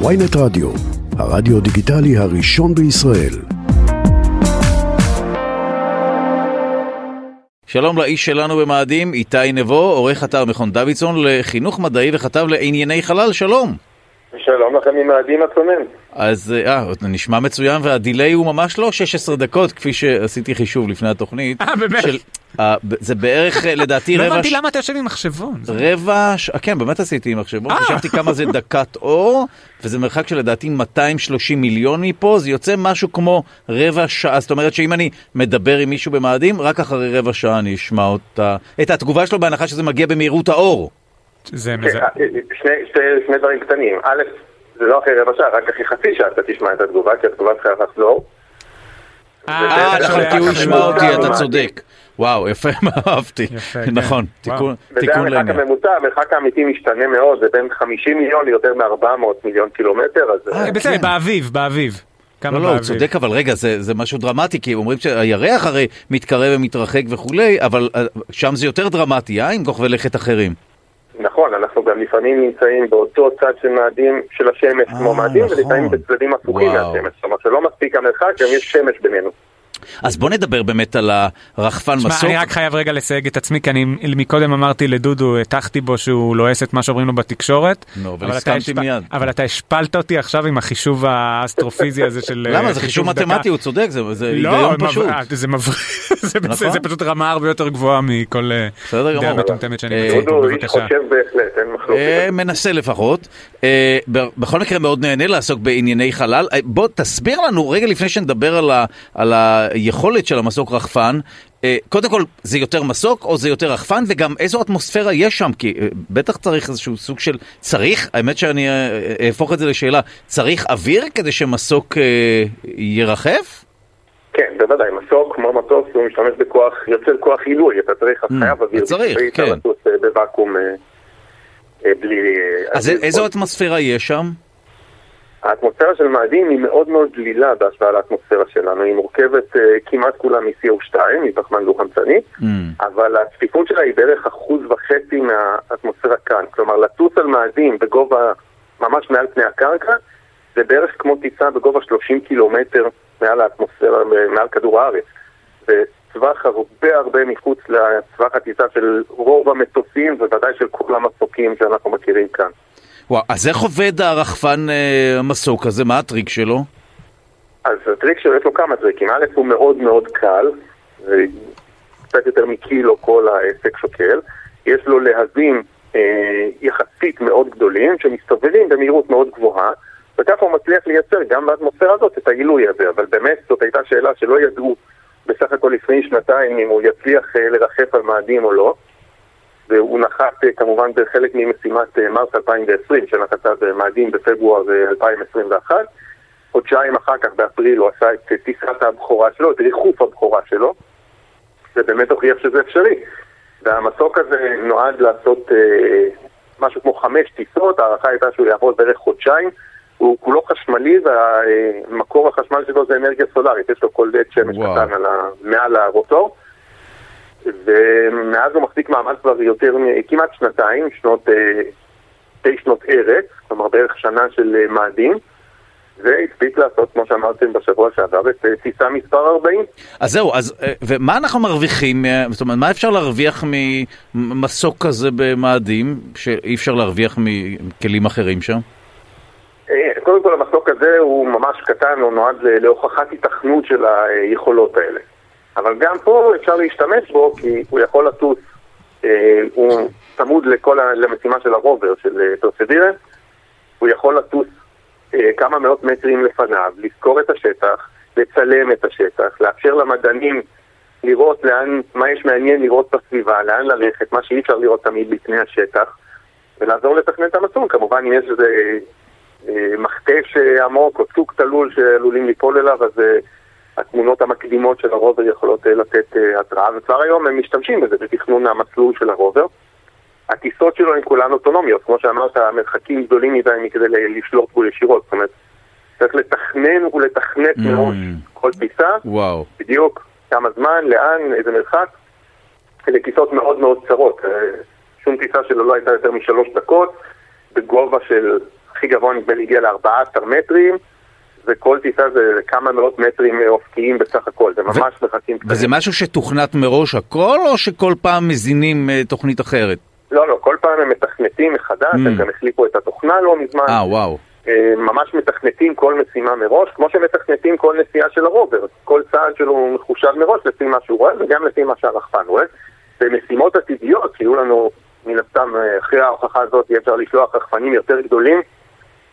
ויינט רדיו, הרדיו דיגיטלי הראשון בישראל. שלום לאיש שלנו במאדים, איתי נבו, עורך אתר מכון דוידסון לחינוך מדעי וכתב לענייני חלל, שלום. שלום לכם ממאדים הצונן. אז אה, נשמע מצוין, והדיליי הוא ממש לא 16 דקות, כפי שעשיתי חישוב לפני התוכנית. אה, באמת? של, אה, זה בערך, אה, לדעתי, לא רבע... הבנתי ש- למה אתה יושב עם מחשבון. רבע, ש... כן, באמת עשיתי עם מחשבון, אה. חשבתי כמה זה דקת אור, וזה מרחק של לדעתי 230 מיליון מפה, זה יוצא משהו כמו רבע שעה, זאת אומרת שאם אני מדבר עם מישהו במאדים, רק אחרי רבע שעה אני אשמע אותה, את התגובה שלו בהנחה שזה מגיע במהירות האור. זה כן, מזה. אה, שני, שני, שני דברים קטנים. א', זה לא אחרי רבע שעה, רק אחרי חצי שעה אתה תשמע את התגובה, כי התגובה צריכה לחזור. אה, נכון, כי הוא ישמע אותי, אתה צודק. וואו, יפה, אהבתי. כן. נכון. תיקון וזה תיקון המרחק לעניין. הממוצע, המרחק האמיתי משתנה מאוד, זה בין 50 מיליון ליותר מ-400 מיליון קילומטר, אז... אה, אה, בסדר, כן. באביב, באביב. לא, לא, הוא. צודק, אבל רגע, זה, זה משהו דרמטי, כי אומרים שהירח הרי מתקרב ומתרחק וכולי, אבל אה, שם זה יותר דרמטי, אה? עם כוכבי לכת אחרים. נכון, אנחנו גם לפעמים נמצאים באותו צד של מאדים של השמש אה, כמו מאדים, נכון. ולפעמים בצדדים הפוכים. מהשמש. זאת אומרת שלא מספיק המרחק, גם יש שמש בינינו. אז בוא נדבר באמת על הרחפן תשמע, מסוק. אני רק חייב רגע לסייג את עצמי, כי אני מקודם אמרתי לדודו, הטחתי בו שהוא לועס את מה שאומרים לו בתקשורת. נו, אבל הסכמתי מיד. אבל אתה השפלת אותי עכשיו עם החישוב האסטרופיזי הזה של... למה? אה, זה חישוב דקה. מתמטי, הוא צודק, זה זה לא, היגיון פשוט. אה, זה מבריק, זה בסדר, נכון. זה פשוט רמה הרבה יותר גבוהה מכל אה, דעה. מטומטמת שאני מציג פה, דודו איש. חושב בהחלט, אין מחלוקת. מנסה לפחות. בכל מקרה מאוד נהנה לעסוק בענייני חלל. בוא תסביר לנו רגע לפני שנדבר על, ה, על היכולת של המסוק רחפן. אה, קודם כל, זה יותר מסוק או זה יותר רחפן, וגם איזו אטמוספירה יש שם? כי אה, בטח צריך איזשהו סוג של... צריך, האמת שאני אה, אהפוך את זה לשאלה, צריך אוויר כדי שמסוק ירחף? כן, בוודאי, מסוק כמו מטוס הוא משתמש בכוח, יוצר כוח עילוי, אתה צריך, אתה Mm, חייב אוויר, אתה צריך, כן. בוואקום בלי... אז. איזו אטמוספירה יש שם? האטמוספירה של מאדים היא מאוד מאוד דלילה בהשוואה לאטמוספירה שלנו, היא מורכבת אה, כמעט כולה מ-CO2, מפחמן דו-חמצני, Mm. אבל הצפיפות שלה היא בערך אחוז וחצי מהאטמוספירה כאן, כלומר לטוס על מאדים בגובה ממש מעל פני הקרקע, זה בערך כמו טיסה בגובה 30 קילומטר מעל האטמוספירה, מעל כדור הארץ. זה טווח הרבה הרבה מחוץ לטווח הטיסה של רוב המטוסים, ובוודאי של כל המסוקים שאנחנו מכירים כאן. וואו, אז איך עובד הרחפן אה, המסוק הזה? מה הטריק שלו? אז הטריק שלו יש לו כמה טריקים. א', הוא מאוד מאוד קל, קצת יותר מקילו כל העסק שוקל. יש לו להבים אה, יחסית מאוד גדולים, שמסתובבים במהירות מאוד גבוהה, וככה הוא מצליח לייצר גם באטמוספירה הזאת את העילוי הזה. אבל באמת זאת הייתה שאלה שלא ידעו בסך הכל לפני שנתיים אם הוא יצליח אה, לרחף על מאדים או לא. והוא נחת אה, כמובן בחלק ממשימת אה, מרס 2020, שנחתה במאדים בפברואר אה, 2021. חודשיים אחר כך, באפריל, הוא עשה את אה, טיסת הבכורה שלו, את ריחוף הבכורה שלו, ובאמת הוכיח שזה אפשרי. והמסוק הזה נועד לעשות אה, משהו כמו חמש טיסות, ההערכה הייתה שהוא יעבוד בערך חודשיים. הוא כולו חשמלי והמקור החשמל שלו זה אנרגיה סולארית, יש לו קולט שמש וואו. קטן. מעל הרוטור. ומאז הוא מחזיק מעמד כבר יותר, כמעט שנתיים, שנות, אה, שתי שנות ארץ, כלומר בערך שנה של אה, מאדים, והספיק לעשות, כמו שאמרתם בשבוע שעבר, את אה, טיסה מספר 40. אז זהו, אז ומה אנחנו מרוויחים, זאת אומרת, מה אפשר להרוויח ממסוק כזה במאדים, שאי אפשר להרוויח מכלים אחרים שם? קודם כל המסוק הזה הוא ממש קטן, הוא נועד להוכחת היתכנות של היכולות האלה. אבל גם פה אפשר להשתמש בו כי הוא יכול לטוס, אה, הוא צמוד למשימה של הרובר, של אה, פרסדירנס, הוא יכול לטוס אה, כמה מאות מטרים לפניו, לזכור את השטח, לצלם את השטח, לאפשר למדענים לראות לאן, מה יש מעניין לראות בסביבה, לאן ללכת, מה שאי אפשר לראות תמיד לפני השטח, ולעזור לתכנן את המסלול. כמובן אם יש איזה אה, מכתש עמוק או צוק תלול שעלולים ליפול אליו, אז אה, התמונות המקדימות של הרובר יכולות אה, לתת אה, התראה, וכבר היום הם משתמשים בזה בתכנון המסלול של הרובר. הטיסות שלו הן כולן אוטונומיות, כמו שאמרת, המרחקים גדולים מדי מכדי לשלוט בו ישירות, זאת אומרת, צריך לתכנן ולתכנת Mm. מראש כל טיסה, וואו. בדיוק כמה זמן, לאן, איזה מרחק. אלה טיסות מאוד מאוד קצרות, אה, שום טיסה שלו לא הייתה יותר משלוש דקות, בגובה של הכי הכי גבוה נדמה לי הגיע ל-14 מטרים, וכל טיסה זה כמה מאות מטרים אה, אופקיים בסך הכל, זה ממש מרחקים קטנים. וזה משהו שתוכנת מראש הכל, או שכל פעם מזינים אה, תוכנית אחרת? לא, לא, כל פעם הם מתכנתים מחדש, Mm. הם גם החליפו את התוכנה לא מזמן. אה, וואו. אה, ממש מתכנתים כל משימה מראש, כמו שמתכנתים כל נסיעה של הרובר. כל צעד שלו מחושב מראש לפי מה שהוא רואה וגם לפי מה שהרחפן רואה. במשימות עתידיות, שיהיו לנו מן הסתם אחרי ההוכחה הזאת יהיה אפשר לשלוח רחפנים יותר גדולים,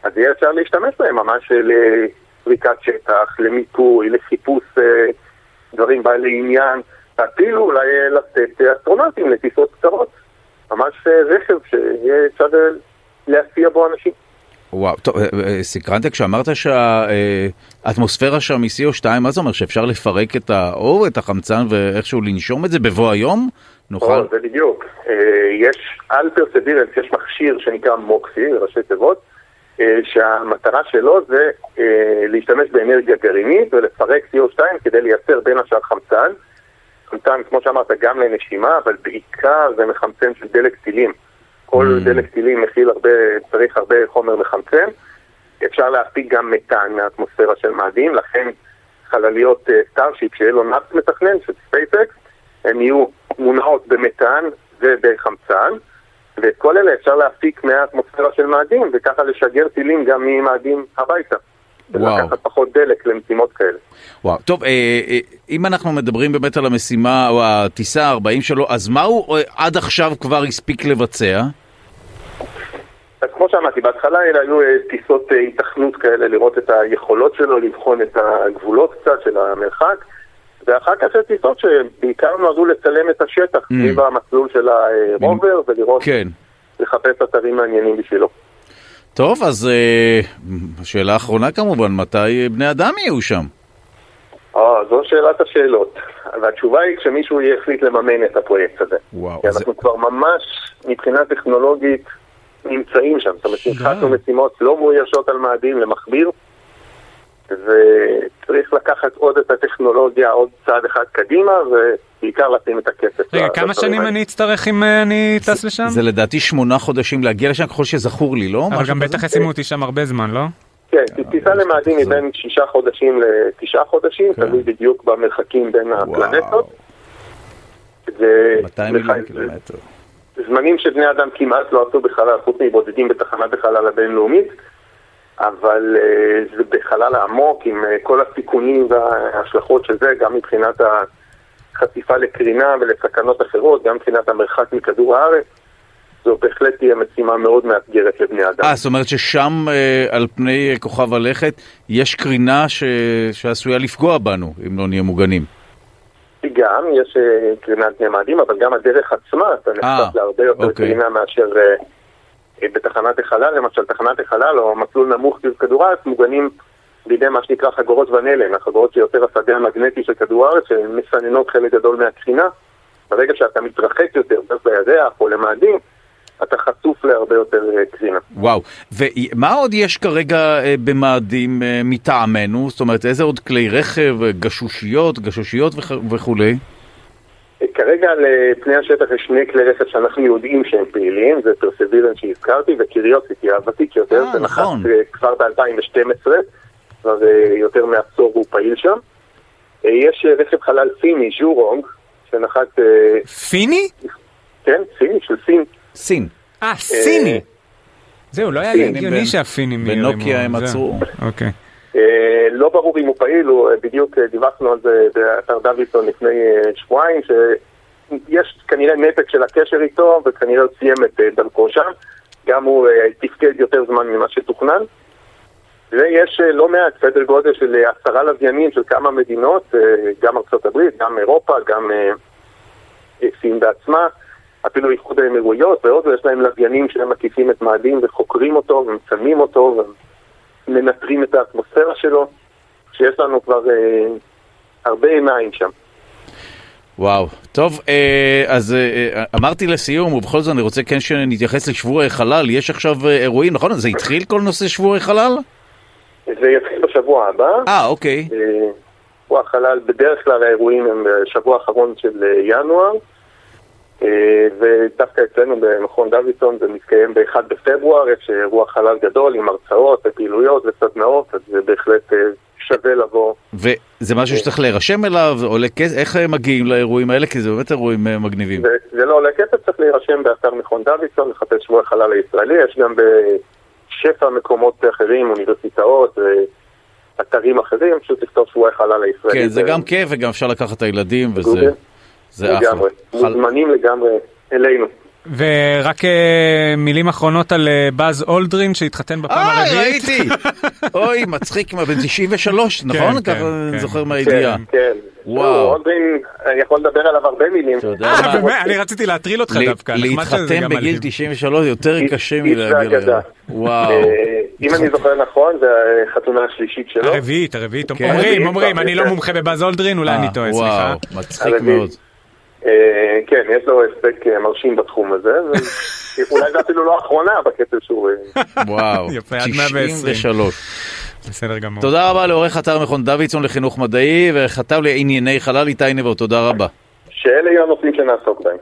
אז יהיה אפשר להשתמש בהם ממש לפריקת שטח, למיפוי, לחיפוש אה, דברים בעלי עניין, אפילו אולי אה, לתת אה, אסטרונאוטים לטיסות קצרות. ממש רכב שיהיה אפשר להסיע בו אנשים. וואו, טוב, סקרנתי כשאמרת שהאטמוספירה שם היא CO2, מה זה אומר? שאפשר לפרק את האור, את החמצן ואיכשהו לנשום את זה בבוא היום? נוכל? או, זה בדיוק. יש על פרסבירנס, יש מכשיר שנקרא מוקסי, ראשי תיבות, שהמטרה שלו זה אה, להשתמש באנרגיה גרעינית ולפרק CO2 כדי לייצר בין השאר חמצן. חמצן, כמו שאמרת, גם לנשימה, אבל בעיקר זה מחמצן של דלק טילים. כל Mm. דלק טילים מכיל הרבה, צריך הרבה חומר מחמצן. אפשר להפיק גם מתאן מהאטמוספירה של מאדים, לכן חלליות סטארשיפ לו נאפט מתכנן של ספייסקס, הן יהיו מונעות במתאן ובחמצן, ואת כל אלה אפשר להפיק מהאטמוספירה של מאדים, וככה לשגר טילים גם ממאדים הביתה. וואו. ולקחת פחות דלק למשימות כאלה. וואו, טוב, אה, אה, אם אנחנו מדברים באמת על המשימה או הטיסה ה-40 שלו, אז מה הוא אה, עד עכשיו כבר הספיק לבצע? אז כמו שאמרתי, בהתחלה אלה היו אה, טיסות אה, היתכנות כאלה, לראות את היכולות שלו, לבחון את הגבולות קצת של המרחק, ואחר כך יש טיסות שבעיקר נועדו לצלם את השטח Mm. סביב המסלול של הרובר, ולראות, כן. לחפש אתרים מעניינים בשבילו. טוב, אז אה, השאלה האחרונה כמובן, מתי בני אדם יהיו שם? אה, זו שאלת השאלות. והתשובה היא כשמישהו יחליט לממן את הפרויקט הזה. וואו, כי אנחנו כבר ממש, מבחינה טכנולוגית, נמצאים שם. זאת אומרת, התחלנו משימות לא מאוישות על מאדים למכביר, וצריך לקחת עוד את הטכנולוגיה עוד צעד אחד קדימה, ובעיקר לשים את הכסף. רגע, כמה שנים. אני אצטרך אם אה, אני טס לשם? זה לדעתי שמונה חודשים להגיע לשם, ככל שזכור לי, לא? אבל גם? בטח ישימו אותי שם הרבה זמן, לא? כן, טיסה למאדים היא בין שישה חודשים לתשעה חודשים, כן. תלוי בדיוק במרחקים בין הפלנטות. זה- 200 מיליון זה- קילומטר. זמנים שבני אדם כמעט לא עשו בחלל, חוץ מבודדים בתחנת החלל הבינלאומית, אבל uh, זה בחלל העמוק עם uh, כל הסיכונים וההשלכות של זה, גם מבחינת החשיפה לקרינה ולסכנות אחרות, גם מבחינת המרחק מכדור הארץ. זו בהחלט תהיה משימה מאוד מאתגרת לבני אדם. אה, זאת אומרת ששם אה, על פני כוכב הלכת יש קרינה ש... שעשויה לפגוע בנו, אם לא נהיה מוגנים. גם יש אה, קרינת בני מאדים, אבל גם הדרך עצמה, אתה נחשף להרבה יותר אוקיי. קרינה מאשר אה, אה, בתחנת החלל, למשל תחנת החלל או מסלול נמוך סביב כדור הארץ מוגנים בידי מה שנקרא חגורות ונלן, החגורות שיותר השדה המגנטי של כדור הארץ, שמסננות חלק גדול מהקרינה. ברגע שאתה מתרחק יותר, דרך לירח או למאדים, אתה חשוף להרבה יותר אה, קרינה. וואו, ומה עוד יש כרגע אה, במאדים אה, מטעמנו? זאת אומרת, איזה עוד כלי רכב, גשושיות, גשושיות וכ- וכולי? כרגע על פני השטח יש שני כלי רכב שאנחנו יודעים שהם פעילים, זה פרסבירנס שהזכרתי וקיריוסיטי הוותיק יותר, אה, זה נחת נכון. אה, כבר ב-2012, כבר אה, יותר מעשור הוא פעיל שם. יש רכב חלל סיני, ז'ורונג, שנחת, פיני? כן, סיני של סין. סין. אה, סיני. זהו, לא היה הגיוני שהפינים בנוקיה הם. עצרו. אוקיי. אה, לא ברור אם הוא פעיל, הוא, אה, בדיוק אה, דיווחנו על זה באתר דוידסון לפני שבועיים, שיש כנראה נתק של הקשר איתו, וכנראה הוא סיים את דרכו שם. גם הוא תפקד יותר זמן ממה שתוכנן. ויש לא מעט, סדר גודל של עשרה לוויינים של כמה מדינות, גם הברית, גם אירופה, גם סין בעצמה, אפילו איחוד האמירויות והודו, יש להם לוויינים שהם מקיפים את מאדים וחוקרים אותו ומצלמים אותו ומנטרים את האטמוספירה שלו, שיש לנו כבר אה, הרבה עיניים שם. וואו. טוב, אה, אז אה, אה, אמרתי לסיום, ובכל זאת אני רוצה כן שנתייחס לשבועי חלל. יש עכשיו אירועים, נכון? זה התחיל כל נושא שבועי חלל? זה יתחיל בשבוע הבא. אה, אוקיי. שבוע החלל, בדרך כלל האירועים הם בשבוע האחרון של ינואר. אה, ודווקא אצלנו במכון דוידסון זה מתקיים ב-1 בפברואר, יש אירוע חלל גדול עם הרצאות ופעילויות וסדנאות, אז זה בהחלט אה, שווה לבוא. וזה משהו שצריך להירשם אליו, עולה כסף, איך הם מגיעים לאירועים האלה? כי זה באמת אירועים אה, מגניבים. זה, זה לא עולה כסף, צריך להירשם באתר מכון דוידסון, לחפש שבוע החלל הישראלי, יש גם בשפע מקומות אחרים, אוניברסיטאות, אתרים אחרים, פשוט לכתוב שבוע החלל הישראלי. כן, זה גם כיף וגם אפשר לקחת את הילדים וזה... זה אחלה. לגמרי, חל- מוזמנים לגמרי אלינו. ורק אה, מילים אחרונות על אה, באז אולדרין שהתחתן בפעם אה, הרביעית. ראיתי! אוי, מצחיק, מה, בן 93, נכון? כן, ככה אני כן. זוכר מהידיעה. כן, כן. וואו. הוא, אולדרין, אני יכול לדבר עליו הרבה מילים. אתה יודע אה, מה? באמת? אני רציתי להטריל אותך דווקא. להתחתן בגיל מדהים. 93 יותר קשה מלהגיע ואגדה. ל... וואו. אם אני זוכר נכון, זה החתונה השלישית שלו. הרביעית, הרביעית. כן. אומרים, אומרים, אני לא כן. מומחה בבאז אולדרין, אולי אני טועה, סליחה. וואו, מצחיק. מאוד. אה, כן, יש לו הספק אה, מרשים בתחום הזה, ואולי זה אפילו לא האחרונה בקצב שהוא... אה, וואו. יפה, עד 120. 93. בסדר גמור. תודה רבה לעורך אתר מכון דוידסון לחינוך מדעי וכתב לענייני חלל איתי נבו, תודה רבה. שאלה יהיו הנושאים שנעסוק בהם.